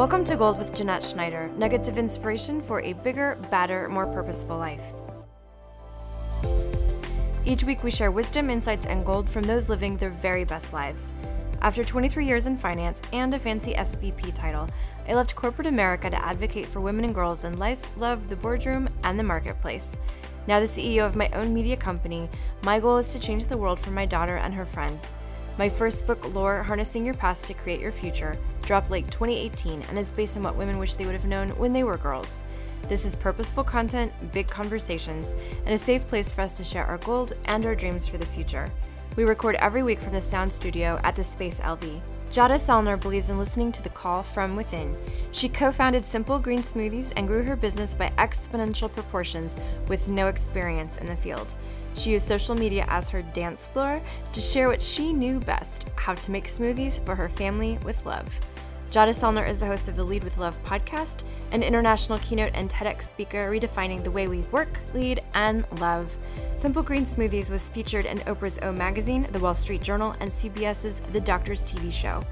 Welcome to Gold with Jeanette Schneider, nuggets of inspiration for a bigger, badder, more purposeful life. Each week, we share wisdom, insights, and gold from those living their very best lives. After 23 years in finance and a fancy SVP title, I left corporate America to advocate for women and girls in life, love, the boardroom, and the marketplace. Now, the CEO of my own media company, my goal is to change the world for my daughter and her friends. My first book, Lore Harnessing Your Past to Create Your Future, dropped late 2018 and is based on what women wish they would have known when they were girls. This is purposeful content, big conversations, and a safe place for us to share our gold and our dreams for the future. We record every week from the Sound Studio at the Space LV. Jadah Sellner believes in listening to the call from within. She co founded Simple Green Smoothies and grew her business by exponential proportions with no experience in the field. She used social media as her dance floor to share what she knew best how to make smoothies for her family with love. Jadah Sellner is the host of the Lead with Love podcast, an international keynote and TEDx speaker redefining the way we work, lead, and love. Simple Green Smoothies was featured in Oprah's O Magazine, The Wall Street Journal, and CBS's The Doctors TV show.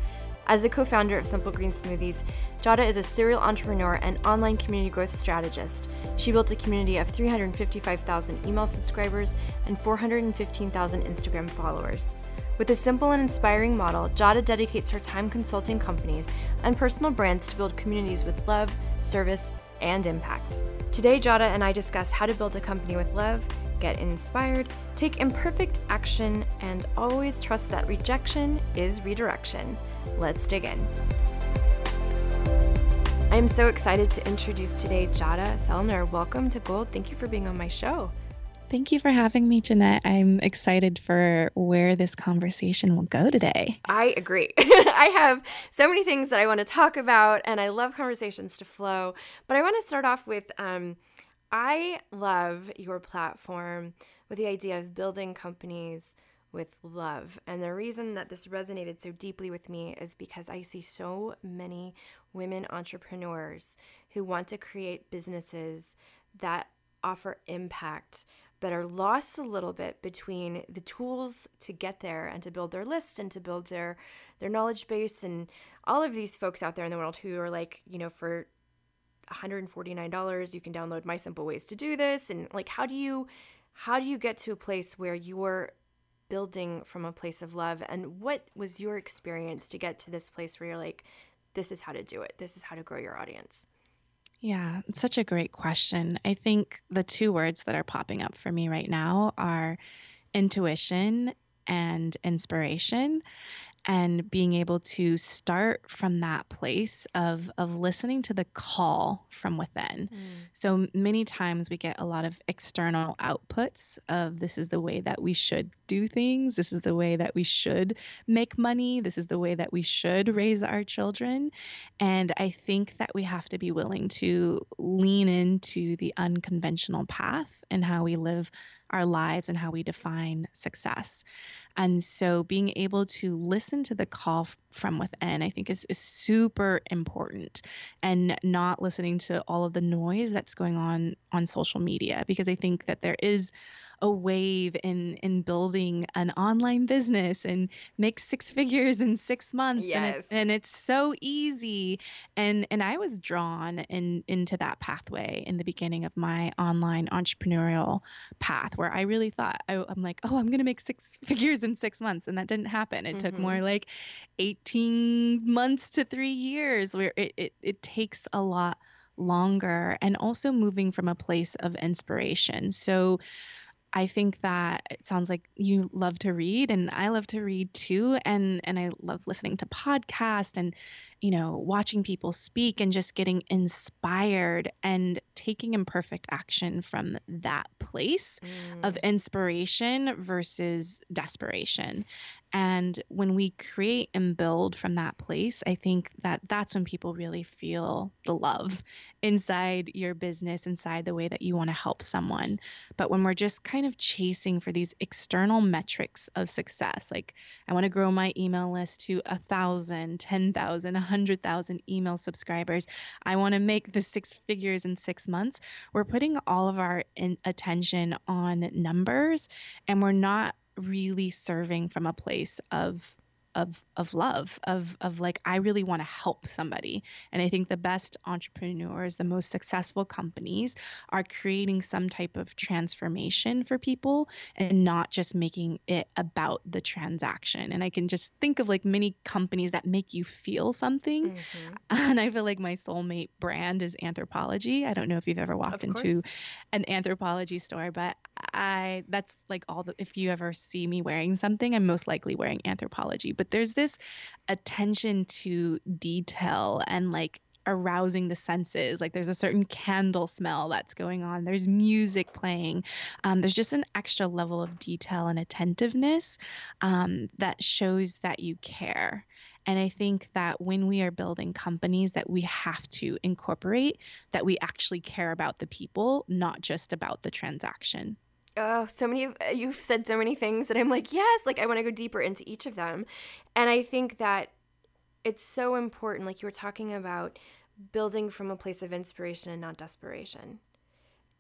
As the co founder of Simple Green Smoothies, Jadah is a serial entrepreneur and online community growth strategist. She built a community of 355,000 email subscribers and 415,000 Instagram followers. With a simple and inspiring model, Jadah dedicates her time consulting companies and personal brands to build communities with love, service, and impact. Today, Jadah and I discuss how to build a company with love, get inspired, take imperfect action, and always trust that rejection is redirection. Let's dig in. I am so excited to introduce today Jadah Sellner. Welcome to Gold. Thank you for being on my show. Thank you for having me, Jeanette. I'm excited for where this conversation will go today. I agree. I have so many things that I want to talk about, and I love conversations to flow. But I want to start off with um, I love your platform with the idea of building companies with love. And the reason that this resonated so deeply with me is because I see so many women entrepreneurs who want to create businesses that offer impact but are lost a little bit between the tools to get there and to build their list and to build their their knowledge base and all of these folks out there in the world who are like, you know, for $149 you can download my simple ways to do this. And like how do you how do you get to a place where you're building from a place of love? And what was your experience to get to this place where you're like this is how to do it. This is how to grow your audience. Yeah it's such a great question. I think the two words that are popping up for me right now are intuition and inspiration and being able to start from that place of of listening to the call from within. Mm. So many times we get a lot of external outputs of this is the way that we should do things, this is the way that we should make money, this is the way that we should raise our children. And I think that we have to be willing to lean into the unconventional path and how we live our lives and how we define success. And so being able to listen to the call from within, I think is, is super important and not listening to all of the noise that's going on on social media because I think that there is a wave in in building an online business and make six figures in six months yes. and, it, and it's so easy and and i was drawn in into that pathway in the beginning of my online entrepreneurial path where i really thought I, am like oh i'm going to make six figures in six months and that didn't happen it mm-hmm. took more like 18 months to three years where it, it, it takes a lot longer and also moving from a place of inspiration so I think that it sounds like you love to read and I love to read too and and I love listening to podcasts and you know watching people speak and just getting inspired and taking imperfect action from that place mm. of inspiration versus desperation. And when we create and build from that place, I think that that's when people really feel the love inside your business, inside the way that you want to help someone. But when we're just kind of chasing for these external metrics of success, like I want to grow my email list to a thousand, ten thousand, a hundred thousand email subscribers, I want to make the six figures in six months, we're putting all of our attention on numbers and we're not really serving from a place of of of love of of like I really want to help somebody. And I think the best entrepreneurs, the most successful companies are creating some type of transformation for people and not just making it about the transaction. And I can just think of like many companies that make you feel something. Mm-hmm. And I feel like my soulmate brand is Anthropologie. I don't know if you've ever walked into an Anthropologie store, but I that's like all the if you ever see me wearing something, I'm most likely wearing Anthropologie. But there's this attention to detail and like arousing the senses. Like there's a certain candle smell that's going on. There's music playing. Um, there's just an extra level of detail and attentiveness um, that shows that you care. And I think that when we are building companies that we have to incorporate that we actually care about the people, not just about the transaction. Oh, so many of uh, you've said so many things that I'm like, yes, like I want to go deeper into each of them. And I think that it's so important like you were talking about building from a place of inspiration and not desperation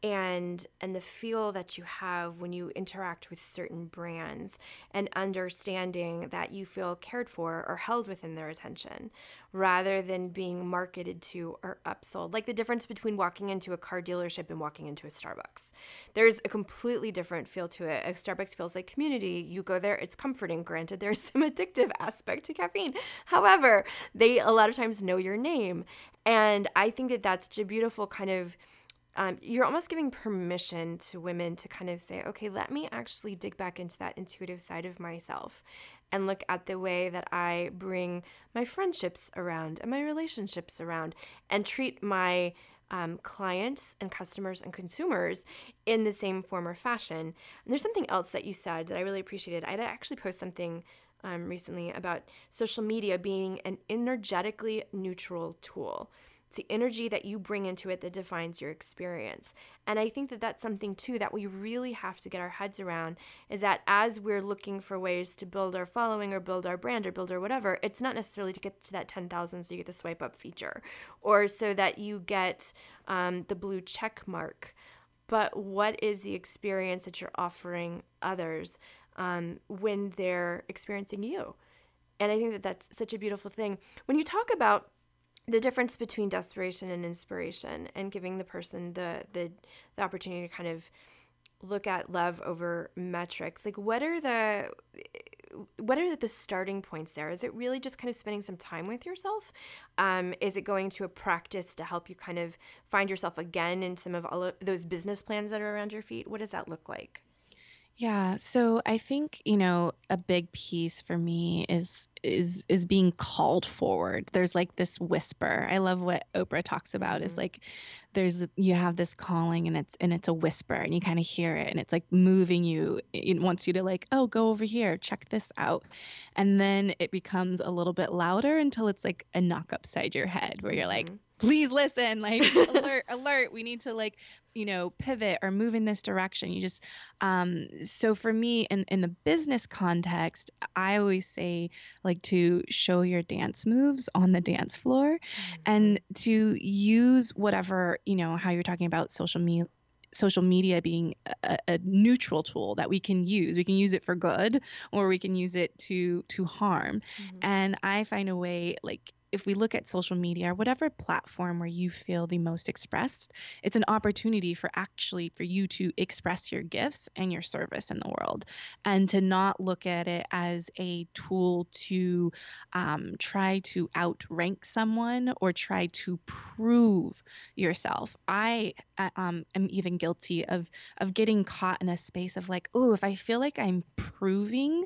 and and the feel that you have when you interact with certain brands and understanding that you feel cared for or held within their attention rather than being marketed to or upsold. Like the difference between walking into a car dealership and walking into a Starbucks. There's a completely different feel to it. A Starbucks feels like community. You go there it's comforting. Granted there's some addictive aspect to caffeine. However they a lot of times know your name. And I think that that's a beautiful kind of um, you're almost giving permission to women to kind of say, okay, let me actually dig back into that intuitive side of myself and look at the way that I bring my friendships around and my relationships around and treat my um, clients and customers and consumers in the same form or fashion. And there's something else that you said that I really appreciated. I'd actually post something um, recently about social media being an energetically neutral tool. It's the energy that you bring into it that defines your experience. And I think that that's something too that we really have to get our heads around is that as we're looking for ways to build our following or build our brand or build our whatever, it's not necessarily to get to that 10,000 so you get the swipe up feature or so that you get um, the blue check mark. But what is the experience that you're offering others um, when they're experiencing you? And I think that that's such a beautiful thing. When you talk about the difference between desperation and inspiration and giving the person the the, the opportunity to kind of look at love over metrics like what are the what are the starting points there? Is it really just kind of spending some time with yourself? Um, is it going to a practice to help you kind of find yourself again in some of all of those business plans that are around your feet? What does that look like yeah, so I think, you know, a big piece for me is is is being called forward. There's like this whisper. I love what Oprah talks about is mm-hmm. like there's you have this calling and it's and it's a whisper and you kind of hear it and it's like moving you. It wants you to like, "Oh, go over here, check this out." And then it becomes a little bit louder until it's like a knock upside your head where you're like, mm-hmm please listen like alert alert we need to like you know pivot or move in this direction you just um so for me in in the business context i always say like to show your dance moves on the dance floor mm-hmm. and to use whatever you know how you're talking about social media social media being a, a, neutral tool that we can use we can use it for good or we can use it to to harm mm-hmm. and i find a way like if we look at social media or whatever platform where you feel the most expressed, it's an opportunity for actually for you to express your gifts and your service in the world, and to not look at it as a tool to um, try to outrank someone or try to prove yourself. I uh, um, am even guilty of of getting caught in a space of like, oh, if I feel like I'm proving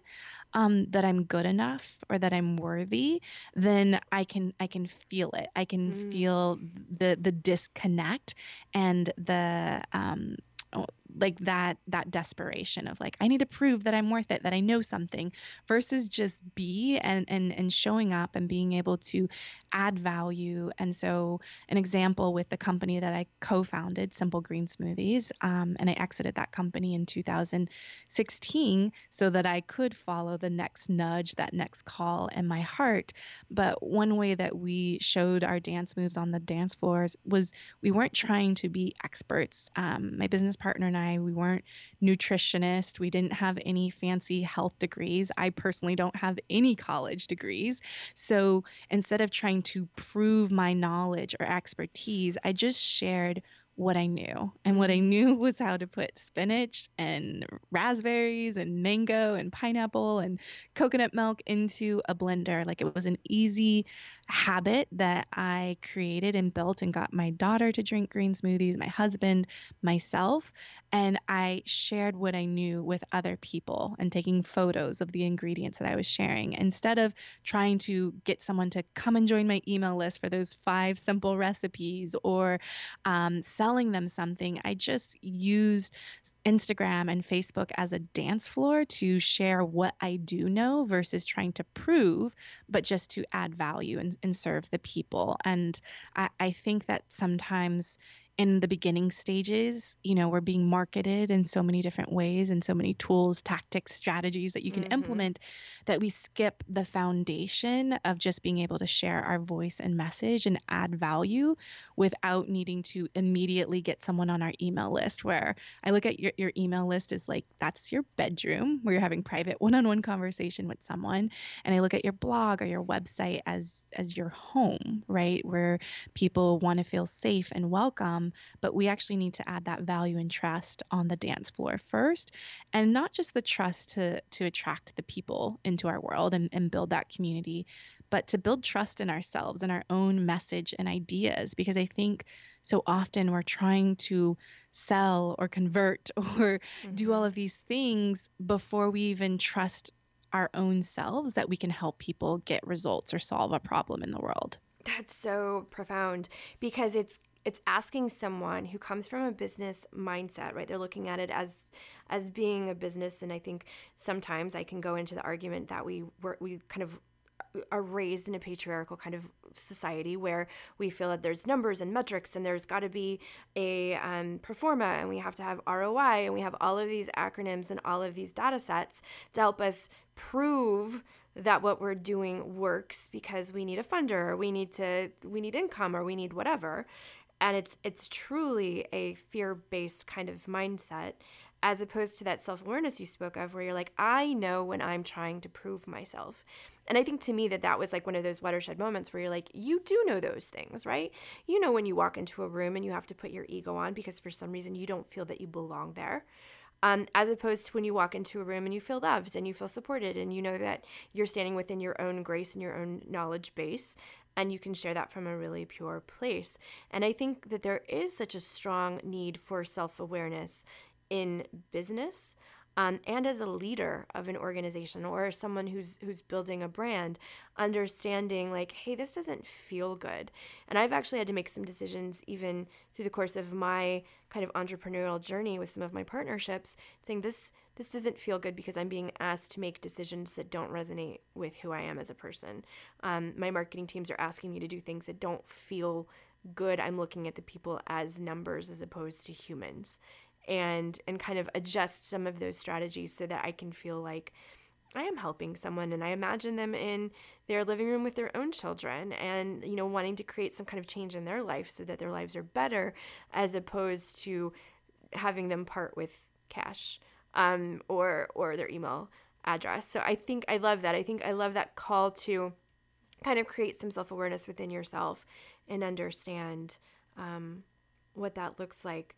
um, that I'm good enough or that I'm worthy, then I can I can feel it. I can mm. feel the the disconnect and the um, oh, like that that desperation of like I need to prove that I'm worth it, that I know something, versus just be and and and showing up and being able to add value. And so, an example with the company that I co-founded, Simple Green Smoothies, um, and I exited that company in 2016 so that I could follow the next nudge, that next call in my heart. But one way that we showed our dance moves on the dance floors was we weren't trying to be experts. Um, my business partner and I, we weren't nutritionists. We didn't have any fancy health degrees. I personally don't have any college degrees. So instead of trying to prove my knowledge or expertise, I just shared what I knew. And what I mm-hmm. knew was how to put spinach and raspberries and mango and pineapple and coconut milk into a blender. Like it was an easy habit that I created and built and got my daughter to drink green smoothies, my husband, myself. And I shared what I knew with other people and taking photos of the ingredients that I was sharing instead of trying to get someone to come and join my email list for those five simple recipes or um, selling them something. I just used Instagram and Facebook as a dance floor to share what I do know versus trying to prove, but just to add value and, and serve the people. And I, I think that sometimes in the beginning stages, you know, we're being marketed in so many different ways and so many tools, tactics, strategies that you can mm-hmm. implement that we skip the foundation of just being able to share our voice and message and add value without needing to immediately get someone on our email list. Where I look at your, your email list as like that's your bedroom where you're having private one-on-one conversation with someone. And I look at your blog or your website as as your home, right? Where people want to feel safe and welcome, but we actually need to add that value and trust on the dance floor first. And not just the trust to to attract the people into our world and, and build that community, but to build trust in ourselves and our own message and ideas. Because I think so often we're trying to sell or convert or mm-hmm. do all of these things before we even trust our own selves that we can help people get results or solve a problem in the world. That's so profound because it's it's asking someone who comes from a business mindset right they're looking at it as as being a business and i think sometimes i can go into the argument that we were we kind of are raised in a patriarchal kind of society where we feel that there's numbers and metrics and there's got to be a um, performa and we have to have ROI and we have all of these acronyms and all of these data sets to help us prove that what we're doing works because we need a funder or we need to we need income or we need whatever. And it's it's truly a fear-based kind of mindset as opposed to that self-awareness you spoke of where you're like i know when i'm trying to prove myself. And i think to me that that was like one of those watershed moments where you're like you do know those things right? You know when you walk into a room and you have to put your ego on because for some reason you don't feel that you belong there. Um, as opposed to when you walk into a room and you feel loved and you feel supported and you know that you're standing within your own grace and your own knowledge base and you can share that from a really pure place. And I think that there is such a strong need for self awareness in business um, and as a leader of an organization or someone who's who's building a brand understanding like hey this doesn't feel good. And i've actually had to make some decisions even through the course of my kind of entrepreneurial journey with some of my partnerships saying this this doesn't feel good because i'm being asked to make decisions that don't resonate with who i am as a person. Um, my marketing teams are asking me to do things that don't feel good. I'm looking at the people as numbers as opposed to humans and and kind of adjust some of those strategies so that I can feel like I am helping someone and I imagine them in their living room with their own children and you know wanting to create some kind of change in their life so that their lives are better as opposed to having them part with cash um, or or their email address. So I think I love that. I think I love that call to kind of create some self-awareness within yourself and understand um, what that looks like.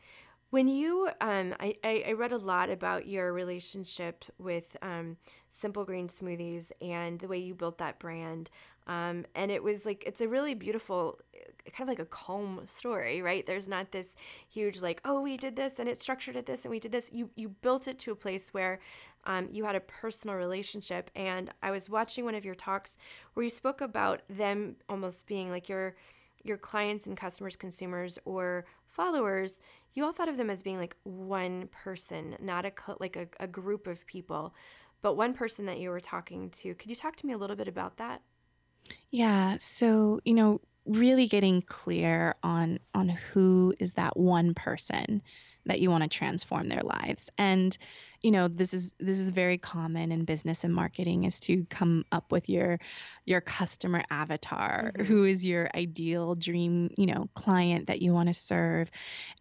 When you, um, I, I read a lot about your relationship with um, Simple Green Smoothies and the way you built that brand. Um, and it was like, it's a really beautiful, kind of like a calm story, right? There's not this huge, like, oh, we did this and it's structured at this and we did this. You, you built it to a place where um, you had a personal relationship. And I was watching one of your talks where you spoke about them almost being like your, your clients and customers, consumers, or followers, you all thought of them as being like one person, not a like a, a group of people, but one person that you were talking to. Could you talk to me a little bit about that? Yeah. So, you know, really getting clear on on who is that one person that you want to transform their lives. And you know this is this is very common in business and marketing is to come up with your your customer avatar mm-hmm. who is your ideal dream you know client that you want to serve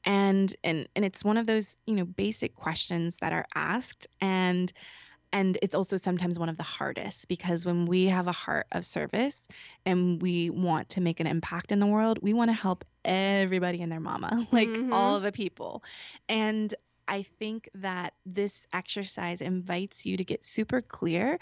and and and it's one of those you know basic questions that are asked and and it's also sometimes one of the hardest because when we have a heart of service and we want to make an impact in the world we want to help everybody and their mama like mm-hmm. all the people and I think that this exercise invites you to get super clear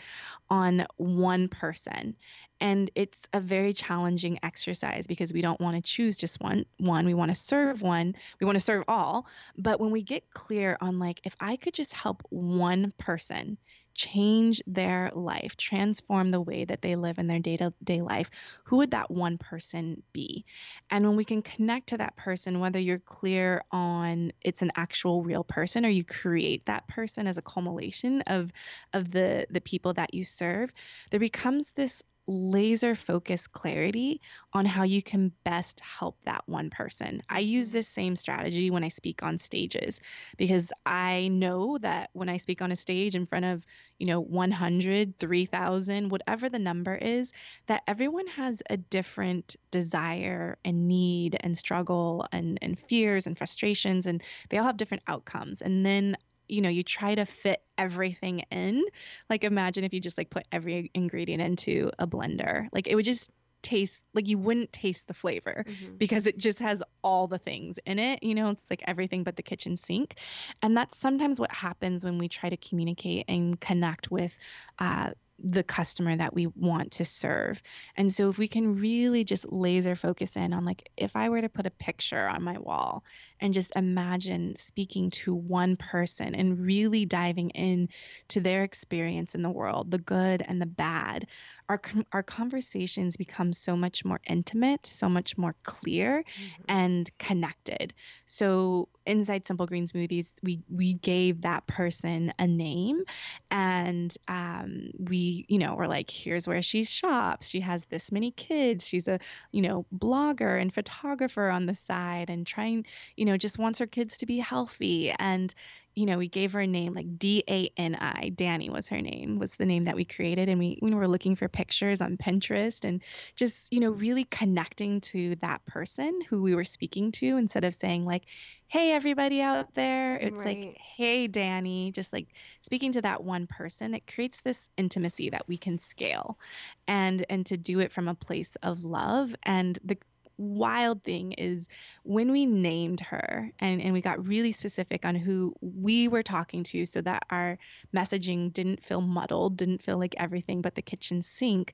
on one person. And it's a very challenging exercise because we don't want to choose just one one. We want to serve one. We want to serve all. But when we get clear on like if I could just help one person change their life, transform the way that they live in their day to day life, who would that one person be? And when we can connect to that person, whether you're clear on it's an actual real person or you create that person as a culmination of of the the people that you serve, there becomes this laser focused clarity on how you can best help that one person. I use mm-hmm. this same strategy when I speak on stages because I know that when I speak on a stage in front of, you know, 100, 3000, whatever the number is, that everyone has a different desire and need and struggle and and fears and frustrations and they all have different outcomes. And then you know you try to fit everything in like imagine if you just like put every ingredient into a blender like it would just taste like you wouldn't taste the flavor mm-hmm. because it just has all the things in it you know it's like everything but the kitchen sink and that's sometimes what happens when we try to communicate and connect with uh, the customer that we want to serve. And so if we can really just laser focus in on like if I were to put a picture on my wall and just imagine speaking to one person and really diving in to their experience in the world, the good and the bad, our our conversations become so much more intimate, so much more clear mm-hmm. and connected. So inside Simple Green Smoothies, we we gave that person a name, and um, we you know we're like, here's where she shops. She has this many kids. She's a you know blogger and photographer on the side, and trying you know just wants her kids to be healthy and you know, we gave her a name like D A N I. Dani was her name, was the name that we created. And we, we were looking for pictures on Pinterest and just, you know, really connecting to that person who we were speaking to instead of saying, like, hey, everybody out there. It's right. like, hey, Dani, just like speaking to that one person. It creates this intimacy that we can scale and and to do it from a place of love. And the wild thing is when we named her and, and we got really specific on who we were talking to so that our messaging didn't feel muddled, didn't feel like everything but the kitchen sink,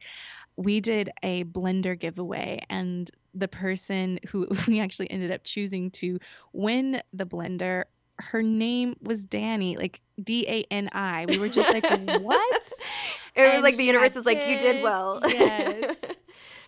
we did a blender giveaway and the person who we actually ended up choosing to win the blender her name was Dani, like D A N I. We were just like, what? It was and like the universe is like, you did well. Yes.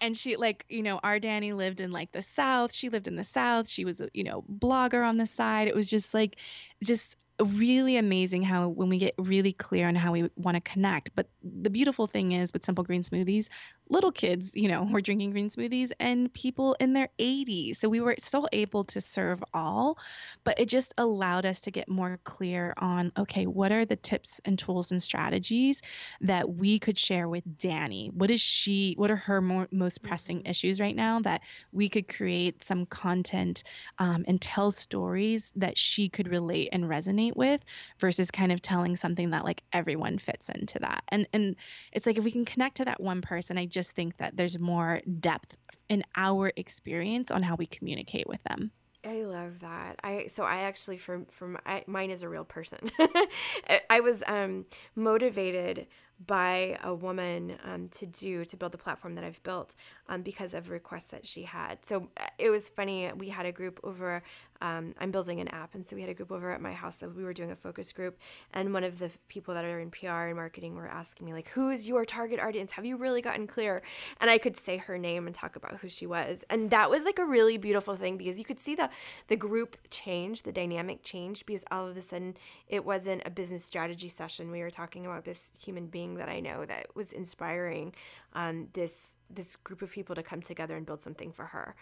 And she like you know our Dani lived in like the south. She lived in the south. She was you know blogger on the side. It was just like just really amazing how when we get really clear on how we want to connect. But the beautiful thing is with Simple Green Smoothies, little kids, you know, were drinking green smoothies and people in their 80s. So we were still able to serve all, but it just allowed us to get more clear on okay, what are the tips and tools and strategies that we could share with Dani? What is she, what are her more, most pressing mm-hmm. issues right now that we could create some content um, and tell stories that she could relate and resonate resonate with versus kind of telling something that like everyone fits into that. And and it's like if we can connect to that one person, I just think that there's more depth in our experience on how we communicate with them. I love that. I so I actually from from I, mine is a real person. I was um motivated by a woman um, to do to build the platform that I've built um, because of requests that she had. So uh, it was funny. We had a group over um, I'm building an app. And so we had a group over at my house that we were doing a focus group. And one of the people that are in PR and marketing were asking me, like, who's your target audience? Have you really gotten clear? And I could say her name and talk about who she was. And that was like a really beautiful thing because you could see the, the group change, the dynamic changed because all of a sudden it wasn't a business strategy session. We were talking about this human being that I know that was inspiring um, this this group of people to come together and build something for her.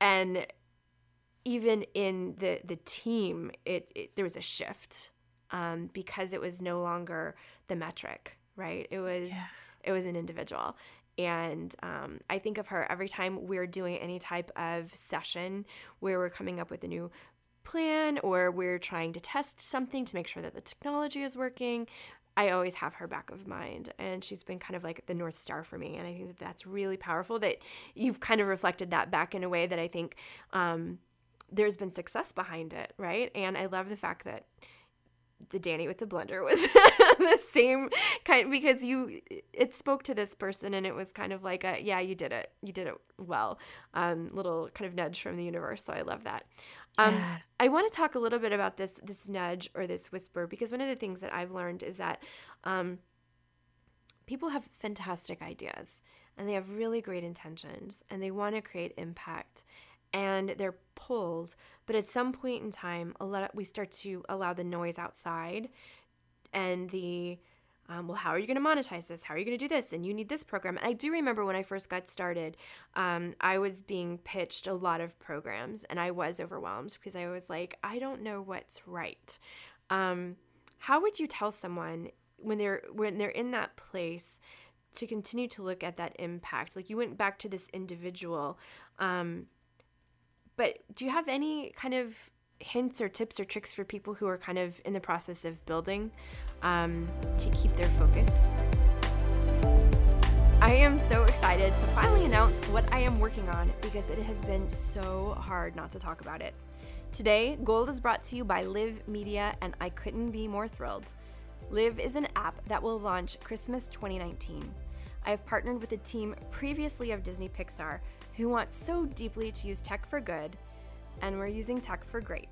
And even in the the team, it, it there was a shift um, because it was no longer the metric, right? It was yeah. it was an individual. And um, I think of her every time we're doing any type of session where we're coming up with a new plan or we're trying to test something to make sure that the technology is working. I always have her back of mind, and she's been kind of like the North Star for me. And I think that that's really powerful that you've kind of reflected that back in a way that I think um, there's been success behind it, right? And I love the fact that the Dani with the blender was the same kind because you it spoke to this person and it was kind of like a yeah you did it you did it well um little kind of nudge from the universe so I love that um yeah. I want to talk a little bit about this this nudge or this whisper because one of the things that I've learned is that um people have fantastic ideas and they have really great intentions and they want to create impact and they're pulled but at some point in time we start to allow the noise outside and the um, well how are you going to monetize this? How are you going to do this? And you need this program. And i do remember when i first got started um, i was being pitched a lot of programs and i was overwhelmed because i was like i don't know what's right. Um, how would you tell someone when they're when they're in that place to continue to look at that impact? Like you went back to this individual um, but do you have any kind of hints or tips or tricks for people who are kind of in the process of building um, to keep their focus? I am so excited to finally announce what I am working on because it has been so hard not to talk about it. Today, Gold is brought to you by Live Media, and I couldn't be more thrilled. Live is an app that will launch Christmas 2019. I have partnered with a team previously of Disney Pixar who want so deeply to use tech for good, and we're using tech for great.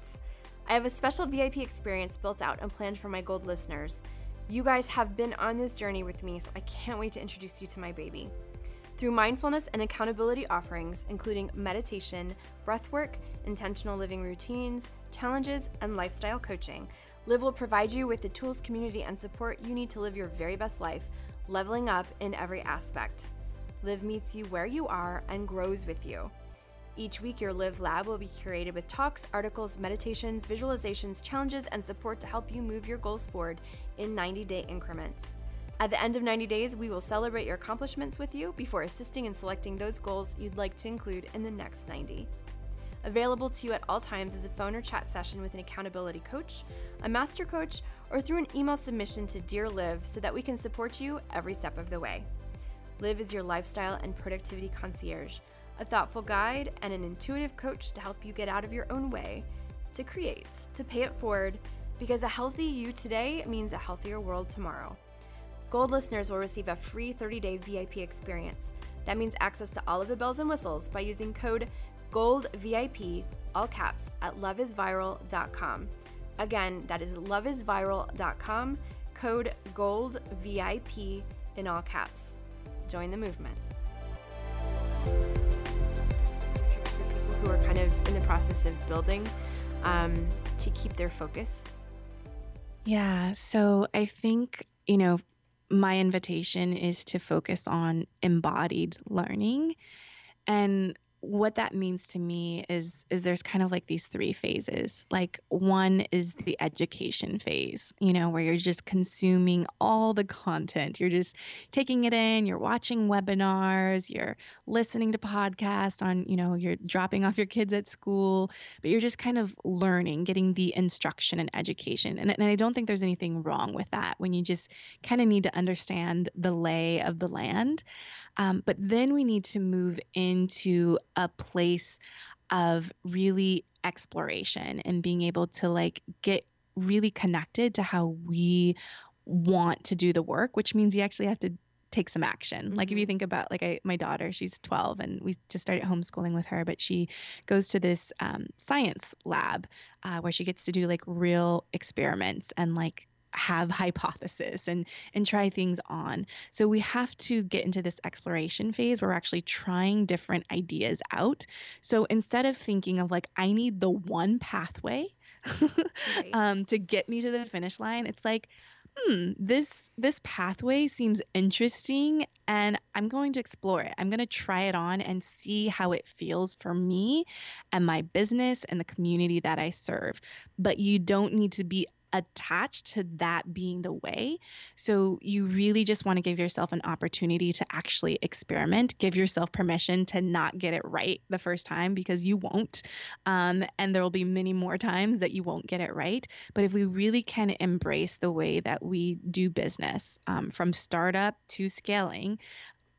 I have a special VIP experience built out and planned for my gold listeners. You guys have been on this journey with me, so I can't wait to introduce you to my baby. Through mindfulness and accountability offerings, including meditation, breathwork, intentional living routines, challenges, and lifestyle coaching, Live will provide you with the tools, community, and support you need to live your very best life, leveling up in every aspect. Live meets you where you are and grows with you. Each week, your Live Lab will be curated with talks, articles, meditations, visualizations, challenges, and support to help you move your goals forward in 90 day increments. At the end of 90 days, we will celebrate your accomplishments with you before assisting in selecting those goals you'd like to include in the next 90. Available to you at all times is a phone or chat session with an accountability coach, a master coach, or through an email submission to Dear Live so that we can support you every step of the way. Live is your lifestyle and productivity concierge, a thoughtful guide and an intuitive coach to help you get out of your own way, to create, to pay it forward, because a healthy you today means a healthier world tomorrow. Gold listeners will receive a free 30 day VIP experience. That means access to all of the bells and whistles by using code GOLDVIP, all caps, at loveisviral.com. Again, that is loveisviral.com, code GOLDVIP in all caps join the movement. People who are kind of in the process of building um, to keep their focus. Yeah. So I think, you know, my invitation is to focus on embodied learning. And what that means to me is is there's kind of like these three phases. Like one is the education phase you know where you're just consuming all the content. You're just taking it in you're watching webinars you're listening to podcasts on you know you're dropping off your kids at school but you're just kind of learning getting the instruction and education. And, and i don't think there's anything wrong with that when you just kind of need to understand the lay of the land um, but then we need to move into a place of really exploration and being able to like get really connected to how we want to do the work, which means you actually have to take some action. Like if you mm-hmm. think about like I, my daughter, she's 12 and we just started homeschooling with her, but she goes to this um, science lab uh, where she gets to do like real experiments and like have hypothesis and and try things on. So we have to get into this exploration phase where we're actually trying different ideas out. So instead of thinking of like I need the one pathway right. um, to get me to the finish line, it's like hmm, this this pathway seems interesting and I'm going to explore it. I'm going to try it on and see how it feels for me and my business and the community that I serve. But you don't need to be attached to that being the way. So you really just want to give yourself an opportunity to actually experiment, give yourself permission to not get it right the first time because you won't. Um, and there will be many more times that you won't get it right. But if we really can embrace the way that we do business um, from startup to scaling,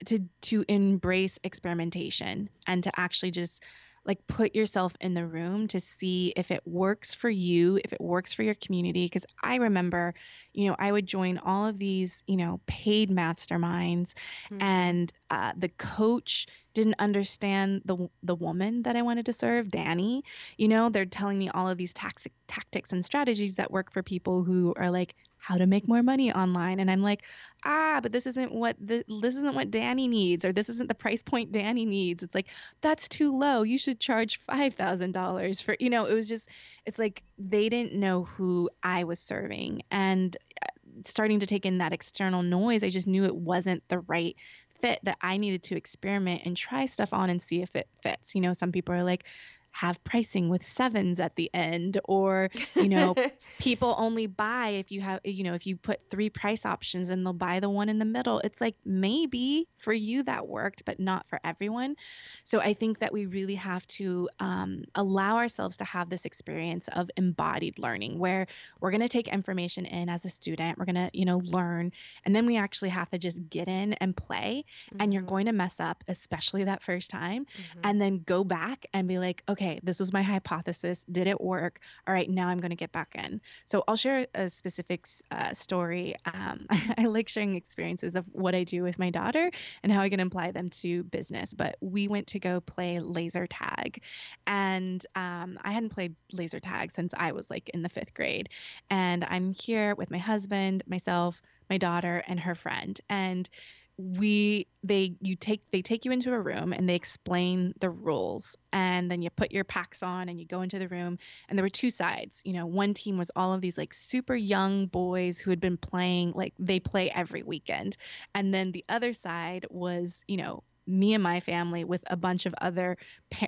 to to embrace experimentation and to actually just like put yourself in the room to see if it works for you, if it works for your community. Because I remember, you know, I would join all of these, you know, paid masterminds, mm-hmm. and uh, the coach didn't understand the the woman that I wanted to serve, Dani. You know, they're telling me all of these tax- tactics and strategies that work for people who are like, how to make more money online and i'm like ah but this isn't what the, this isn't what Dani needs or this isn't the price point Dani needs it's like that's too low you should charge $5000 for you know it was just it's like they didn't know who i was serving and uh, starting to take in that external noise i just knew it wasn't the right fit that I needed to experiment and try stuff on and see if it fits. You know, some people are like, have pricing with sevens at the end or you know people only buy if you have you know if you put three price options and they'll buy the one in the middle it's like maybe for you that worked but not for everyone so i think that we really have to um, allow ourselves to have this experience of embodied learning where we're going to take information in as a student we're going to you know learn and then we actually have to just get in and play mm-hmm. and you're mm-hmm. going to mess up especially that first time mm-hmm. and then go back and be like okay okay, this was my hypothesis. Did it work? All right, now I'm going to get back in. So I'll share a specific uh, story. Um, I like sharing experiences of what I do with my daughter and how I can apply them to business. But we went to go play laser tag, and um, I hadn't played laser tag since I was like in the fifth grade. And I'm here with my husband, myself, my daughter, and her friend. And we they you take they take you into a room and they explain the rules. And then you put your packs on and you go into the room. And there were two sides. You know one team was all of these like super young boys who had been playing like they play every weekend. And then the other side was you know me and my family with a bunch of other pa-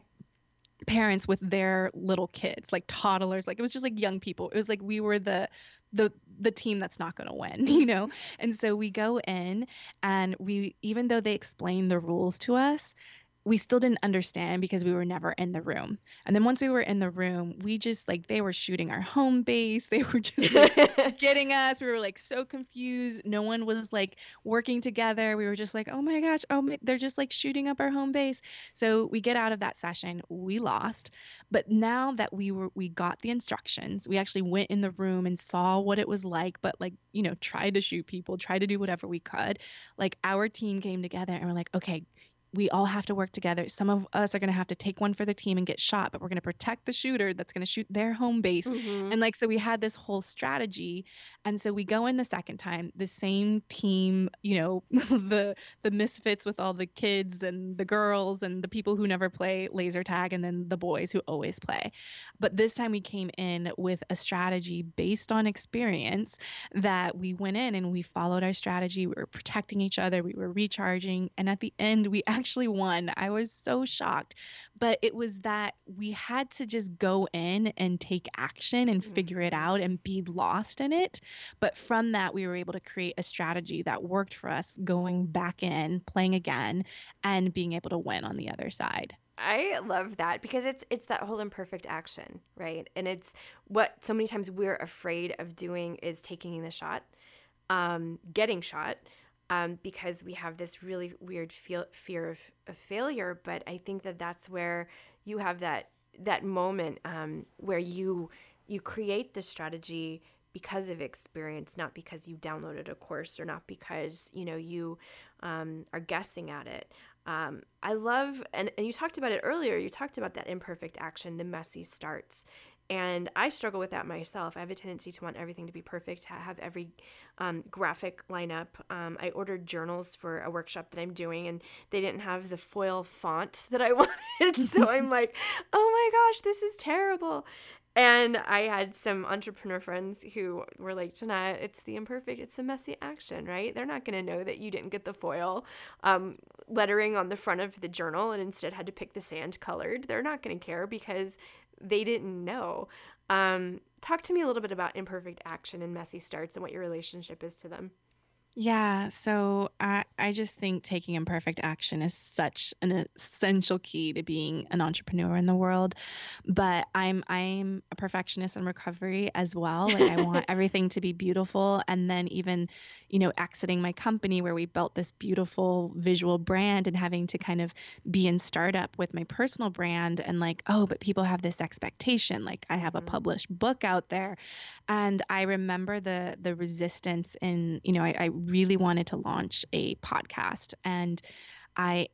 parents with their little kids like toddlers. Like it was just like young people. It was like we were the the the team that's not going to win, you know? And so we go in and we even though they explain the rules to us, we still didn't understand because we were never in the room. And then once we were in the room, we just like they were shooting our home base. They were just like, getting us. We were like so confused. No one was like working together. We were just like, "Oh my gosh, oh my, they're just like shooting up our home base." So we get out of that session. We lost. But now that we were we got the instructions, we actually went in the room and saw what it was like, but like, you know, tried to shoot people, tried to do whatever we could. Like our team came together and we're like, "Okay, we all have to work together. Some of us are going to have to take one for the team and get shot, but we're going to protect the shooter that's going to shoot their home base. Mm-hmm. And like, so we had this whole strategy. And so we go in the second time, the same team, you know, the the misfits with all the kids and the girls and the people who never play laser tag and then the boys who always play. But this time we came in with a strategy based on experience that we went in and we followed our strategy. We were protecting each other, we were recharging, and at the end we actually actually won. I was so shocked. But it was that we had to just go in and take action and mm-hmm. figure it out and be lost in it. But from that, we were able to create a strategy that worked for us going back in, playing again, and being able to win on the other side. I love that because it's it's that whole imperfect action, right? And it's what so many times we're afraid of doing is taking the shot, um, getting shot, um, because we have this really weird feel, fear of, of failure. But I think that that's where you have that that moment um, where you you create the strategy because of experience, not because you downloaded a course or not because you know you um, are guessing at it. Um, I love, and, and you talked about it earlier. You talked about that imperfect action, the messy starts, and I struggle with that myself. I have a tendency to want everything to be perfect, to have every um, graphic line up. Um, I ordered journals for a workshop that I'm doing, and they didn't have the foil font that I wanted. so I'm like, oh my gosh, this is terrible. And I had some entrepreneur friends who were like, Jeanette, it's the imperfect, it's the messy action, right? They're not going to know that you didn't get the foil um, lettering on the front of the journal and instead had to pick the sand colored. They're not going to care because they didn't know. Um, talk to me a little bit about imperfect action and messy starts and what your relationship is to them. Yeah, so I I just think taking imperfect action is such an essential key to being an entrepreneur in the world. But I'm I'm a perfectionist in recovery as well. Like I want everything to be beautiful and then even, you know, exiting my company where we built this beautiful visual brand and having to kind of be in startup with my personal brand and like, oh, but people have this expectation. Like I have a Mhm. published book out there and I remember the the resistance in, you know, I, I really wanted to launch a podcast. And I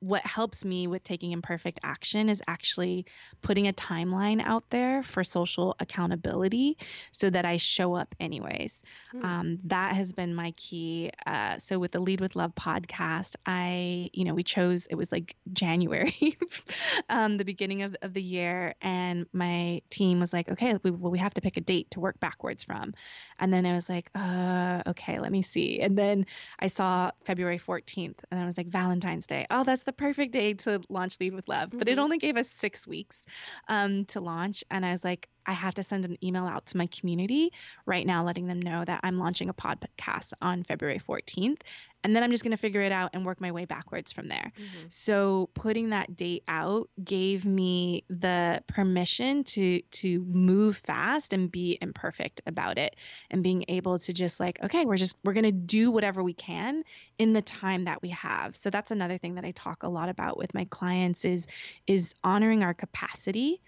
what helps me with taking imperfect action is actually putting a timeline out there for social accountability so that I show up anyways. Hmm. Um, that has been my key. Uh, so with the Lead with Love podcast, I, you know, we chose, it was like January, um, the beginning of, of the year. And my team was like, okay, we, well, we have to pick a date to work backwards from. And then I was like, uh, okay, let me see. And then I saw February 14th and I was like, Valentine's Day. Oh, that's the perfect day to launch Lead with Love. But it Mhm. only gave us six weeks um, to launch. And I was like, I have to send an email out to my community right now, letting them know that I'm launching a podcast on February 14th. And then I'm just going to figure it out and work my way backwards from there. Mhm. So putting that date out gave me the permission to to move fast and be imperfect about it and being able to just like okay we're just we're going to do whatever we can in the time that we have. So that's another thing that I talk a lot about with my clients is is honoring our capacity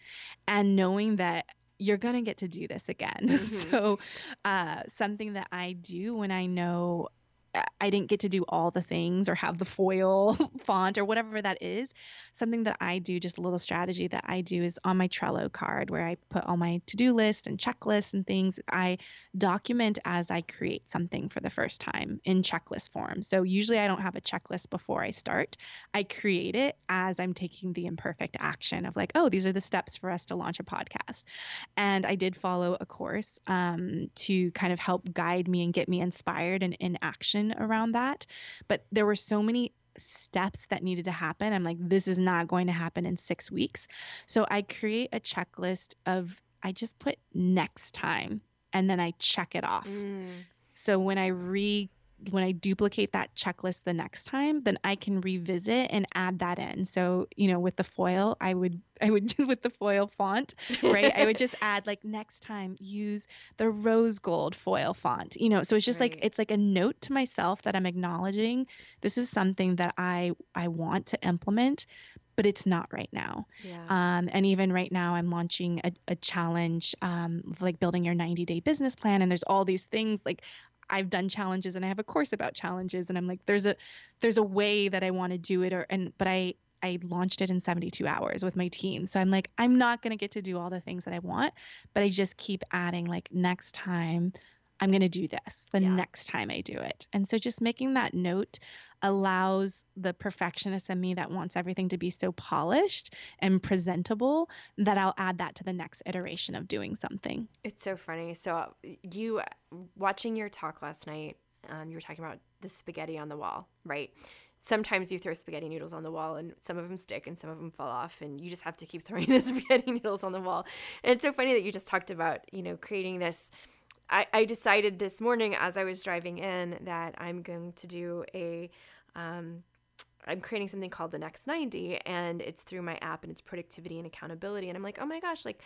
and knowing that you're going to get to do this again. Mhm. So uh something that I do when I know I- didn't get to do all the things or have the foil font or whatever that is. Something that I do, just a little strategy that I do is on my Trello card where I put all my to do list and checklists and things. I document as I create something for the first time in checklist form. So usually I don't have a checklist before I start. I create it as I'm taking the imperfect action of like, oh, these are the steps for us to launch a podcast. And I did follow a course um, to kind of help guide me and get me inspired and in action around that. But there were so many steps that needed to happen. I'm like, this is not going to happen in six weeks. So I create a checklist of, I just put next time and then I check it off. Mm. So when I re when I duplicate that checklist the next time, then I can revisit and add that in. So, you know, with the foil, I would I would do with the foil font, right? I would just add like next time use the rose gold foil font. You know, so it's just like it's like a note to myself that I'm acknowledging this is something that I I want to implement, but it's not right now. yeah. Um, and even right now, I'm launching a, a challenge, um, like building your 90 day business plan. And there's all these things like I've done challenges and I have a course about challenges. And I'm like, there's a there's a way that I want to do it, or and but I I launched it in 72 hours with my team. So I'm like, I'm not gonna get to do all the things that I want, but I just keep adding like next time. I'm going to do this the Yeah. next time I do it. And so just making that note allows the perfectionist in me that wants everything to be so polished and presentable that I'll add that to the next iteration of doing something. It's so funny. So you watching your talk last night, um, you were talking about the spaghetti on the wall, right? Sometimes you throw spaghetti noodles on the wall, and some of them stick, and some of them fall off, and you just have to keep throwing the spaghetti noodles on the wall. And it's so funny that you just talked about, you know, creating this. I, I decided this morning as I was driving in that I'm going to do a um, I'm creating something called the next 90 and it's through my app and it's productivity and accountability and I'm like, "Oh my gosh, like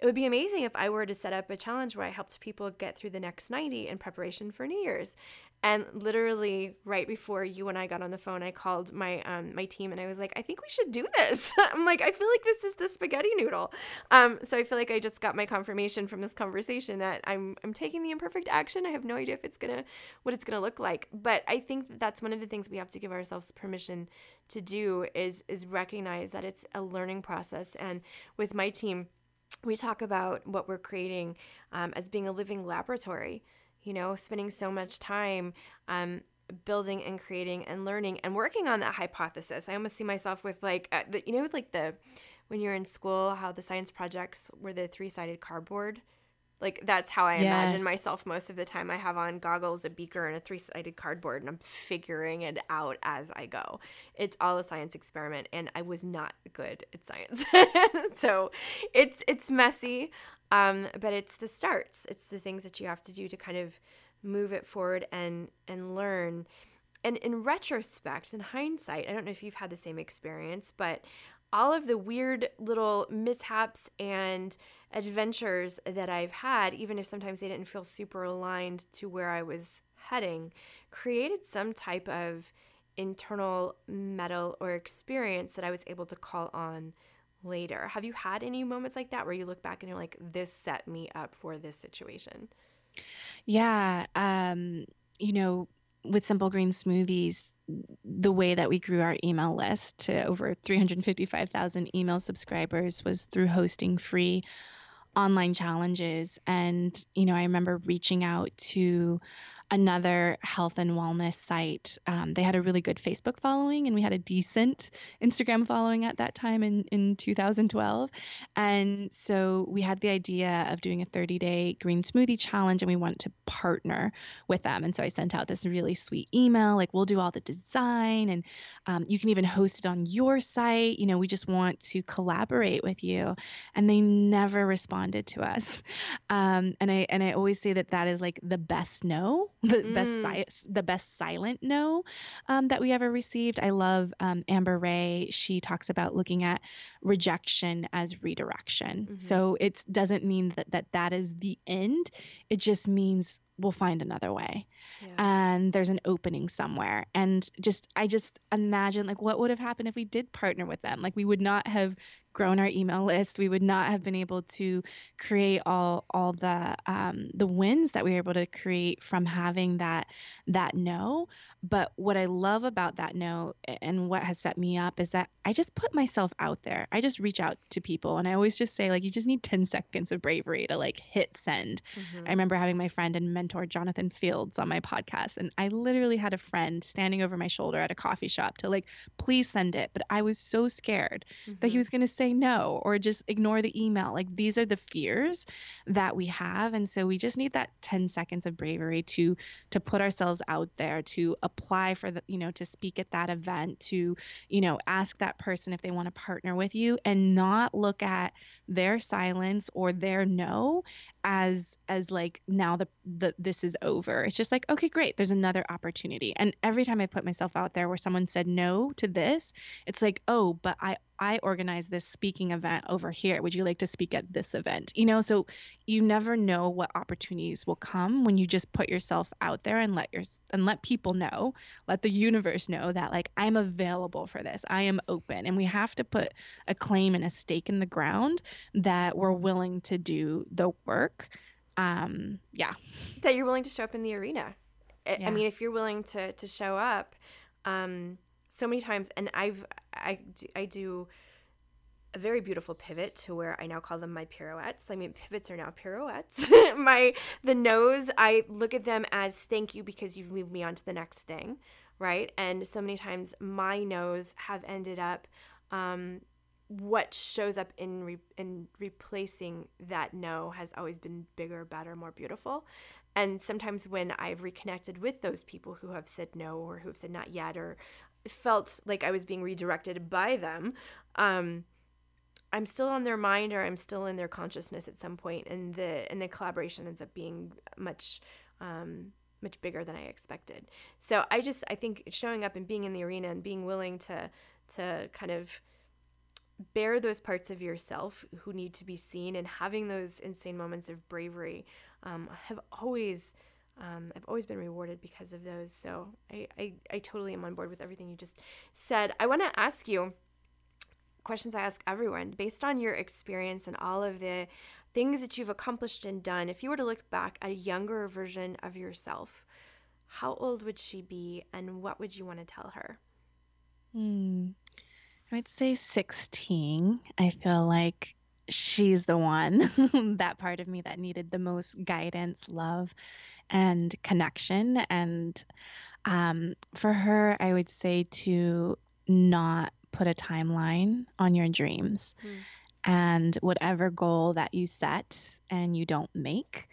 it would be amazing if I were to set up a challenge where I helped people get through the next 90 in preparation for New Year's." And literally right before you and I got on the phone, I called my um, my team and I was like, "I think we should do this." I'm like, "I feel like this is the spaghetti noodle." Um, so I feel like I just got my confirmation from this conversation that I'm I'm taking the imperfect action. I have no idea if it's gonna what it's gonna look like, but I think that that's one of the things we have to give ourselves permission to do is is recognize that it's a learning process. And with my team, we talk about what we're creating um, as being a living laboratory. You know, spending so much time um, building and creating and learning and working on that hypothesis. I almost see myself with like uh, the, you know with like the when you're in school how the science projects were the three-sided cardboard. Like that's how I yes. imagine myself most of the time. I have on goggles, a beaker, and a three-sided cardboard, and I'm figuring it out as I go. It's all a science experiment, and I was not good at science, so it's it's messy, um, but it's the starts. It's the things that you have to do to kind of move it forward and and learn and in retrospect in hindsight i don't know if you've had the same experience but all of the weird little mishaps and adventures that i've had even if sometimes they didn't feel super aligned to where i was heading created some type of internal mettle or experience that i was able to call on later have you had any moments like that where you look back and you're like this set me up for this situation yeah. Um, you know, with Simple Green Smoothies, the way that we grew our email list to over 355,000 email subscribers was through hosting free online challenges. And, you know, I remember reaching out to another health and wellness site. Um, they had a really good Facebook following, and we had a decent Instagram following at that time in, in 2012. And so we had the idea of doing a 30 day green smoothie challenge, and we wanted to partner with them. And so I sent out this really sweet email like, we'll do all the design, and um, you can even host it on your site. You know, we just want to collaborate with you. And they never responded to us. Um, and I and I always say that that is like the best no the mm. best si- the best silent no um, that we ever received. I love um, Amber Rae. She talks about looking at rejection as redirection. Mm-hmm. So it doesn't mean that, that that is the end. It just means we'll find another way. Yeah. and there's an opening somewhere. And just i just imagine like what would have happened if we did partner with them? Like we would not have grown our email list, we would not have been able to create all all the um, the wins that we were able to create from having that that no. But what I love about that no and what has set me up is that I just put myself out there. I just reach out to people and I always just say like you just need 10 seconds of bravery to like hit send. Mm-hmm. I remember having my friend and mentor Jonathan Fields on my podcast and I literally had a friend standing over my shoulder at a coffee shop to like please send it, but I was so scared mm-hmm. that he mm-hmm. was going to say no or just ignore the email. Like these are the fears that we have and so we just need that 10 seconds of bravery to to put ourselves out there to apply for the you know to speak at that event to you know ask that person if they want to partner with you and not look at their silence or their no as as like now the, the this is over. It's just like okay great there's another opportunity. And every time i put myself out there where someone said no to this it's like oh but i i organize this speaking event over here. Would you like to speak at this event? You know so you never know what opportunities will come when you just put yourself out there and let your and let people know let the universe know that like i'm available for this. I am open. And we have to put a claim and a stake in the ground that we're willing to do the work um, yeah. That you're willing to show up in the arena. I, yeah. I mean, if you're willing to to show up, um, so many times, and I've I I do a very beautiful pivot to where I now call them my pirouettes. I mean, pivots are now pirouettes. my the nose, I look at them as thank you because you've moved me on to the next thing, right? And so many times my nose have ended up um, what shows up in re- in replacing that no has always been bigger, better, more beautiful. And sometimes when I've reconnected with those people who have said no or who have said not yet or felt like I was being redirected by them, um, I'm still on their mind or I'm still in their consciousness at some point, and the and the collaboration ends up being much. Um, much bigger than I expected. So I just I think showing up and being in the arena and being willing to to kind of bare those parts of yourself who need to be seen and having those insane moments of bravery um, have always um, I've always been rewarded because of those. So I, I, I totally am on board with everything you just said. I want to ask you questions I ask everyone based on your experience and all of the things that you've accomplished and done. If you were to look back at a younger version of yourself, how old would she be and what would you want to tell her? Hmm. I'd say 16. I feel like she's the one, that part of me that needed the most guidance, love, and connection. And Um, for her, I would say to not put a timeline on your dreams. Mm. And whatever goal that you set and you don't make,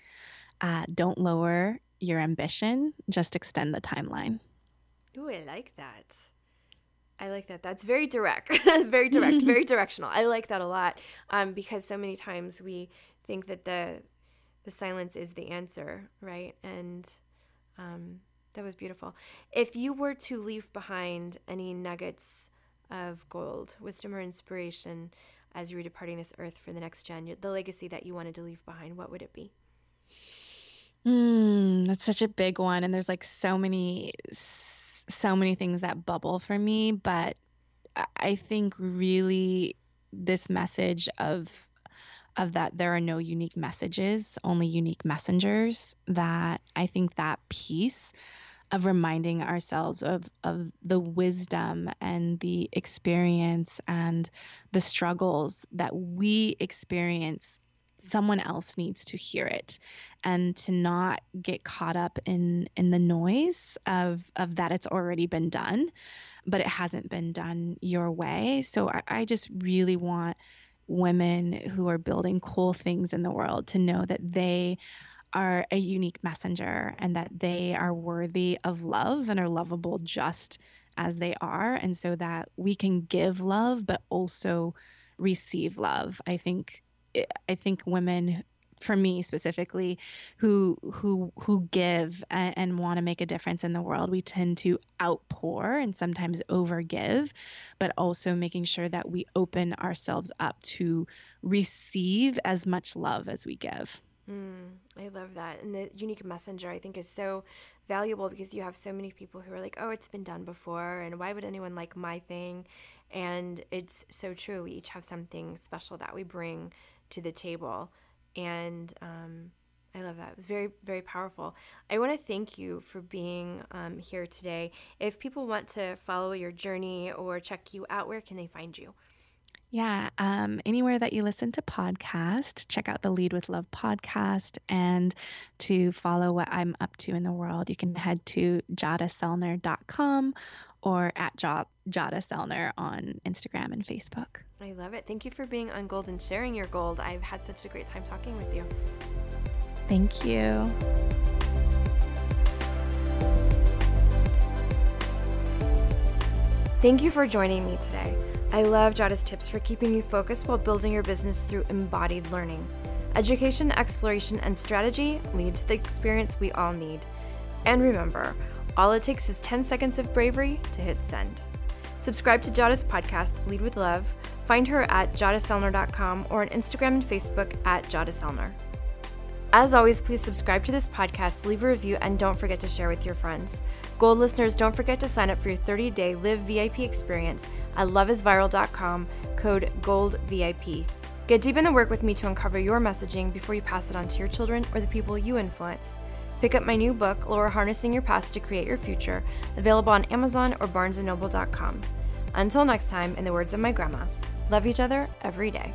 uh, don't lower your ambition, just extend the timeline. Ooh, I like that. I like that. That's very direct, very direct, very directional. I like that a lot um, because so many times we think that the the silence is the answer, right? And um, that was beautiful. If you were to leave behind any nuggets of gold, wisdom, or inspiration as you were departing this earth for the next gen, the legacy that you wanted to leave behind, what would it be? Mm, that's such a big one, and there's like so many, so many things that bubble for me. But I think really this message of of that there are no unique messages, only unique messengers. That I think that piece of reminding ourselves of of the wisdom and the experience and the struggles that we experience someone else needs to hear it and to not get caught up in in the noise of of that it's already been done but it hasn't been done your way so I, I just really want women who are building cool things in the world to know that they are a unique messenger and that they are worthy of love and are lovable just as they are. And so that we can give love, but also receive love. I think, I think women for me specifically who who who give and, and want to make a difference in the world we tend to outpour and sometimes overgive but also making sure that we open ourselves up to receive as much love as we give Mm, I love that. And the unique messenger, I think, is so valuable because you have so many people who are like, oh, it's been done before, and why would anyone like my thing? And it's so true. We each have something special that we bring to the table. And um, I love that. It was very, very powerful. I want to thank you for being um, here today. If people want to follow your journey or check you out, where can they find you? Yeah, um, anywhere that you listen to podcast, check out the Lead with Love podcast. And to follow what I'm up to in the world, you can head to jadahsellner.com or at J- Jadah Sellner on Instagram and Facebook. I love it. Thank you for being on Gold and sharing your gold. I've had such a great time talking with you. Thank you. Thank you for joining me today. I love Jadah's tips for keeping you focused while building your business through embodied learning. Education, exploration, and strategy lead to the experience we all need. And remember, all it takes is 10 seconds of bravery to hit send. Subscribe to Jadah's podcast, Lead with Love. Find her at jadahsellner.com or on Instagram and Facebook at jadahsellner. As always, please subscribe to this podcast, leave a review, and don't forget to share with your friends. Gold listeners, don't forget to sign up for your 30 day Live VIP experience at loveisviral.com, code GOLDVIP. Get deep in the work with me to uncover your messaging before you pass it on to your children or the people you influence. Pick up my new book, Laura Harnessing Your Past to Create Your Future, available on Amazon or barnesandnoble.com. Until next time, in the words of my grandma, love each other every day.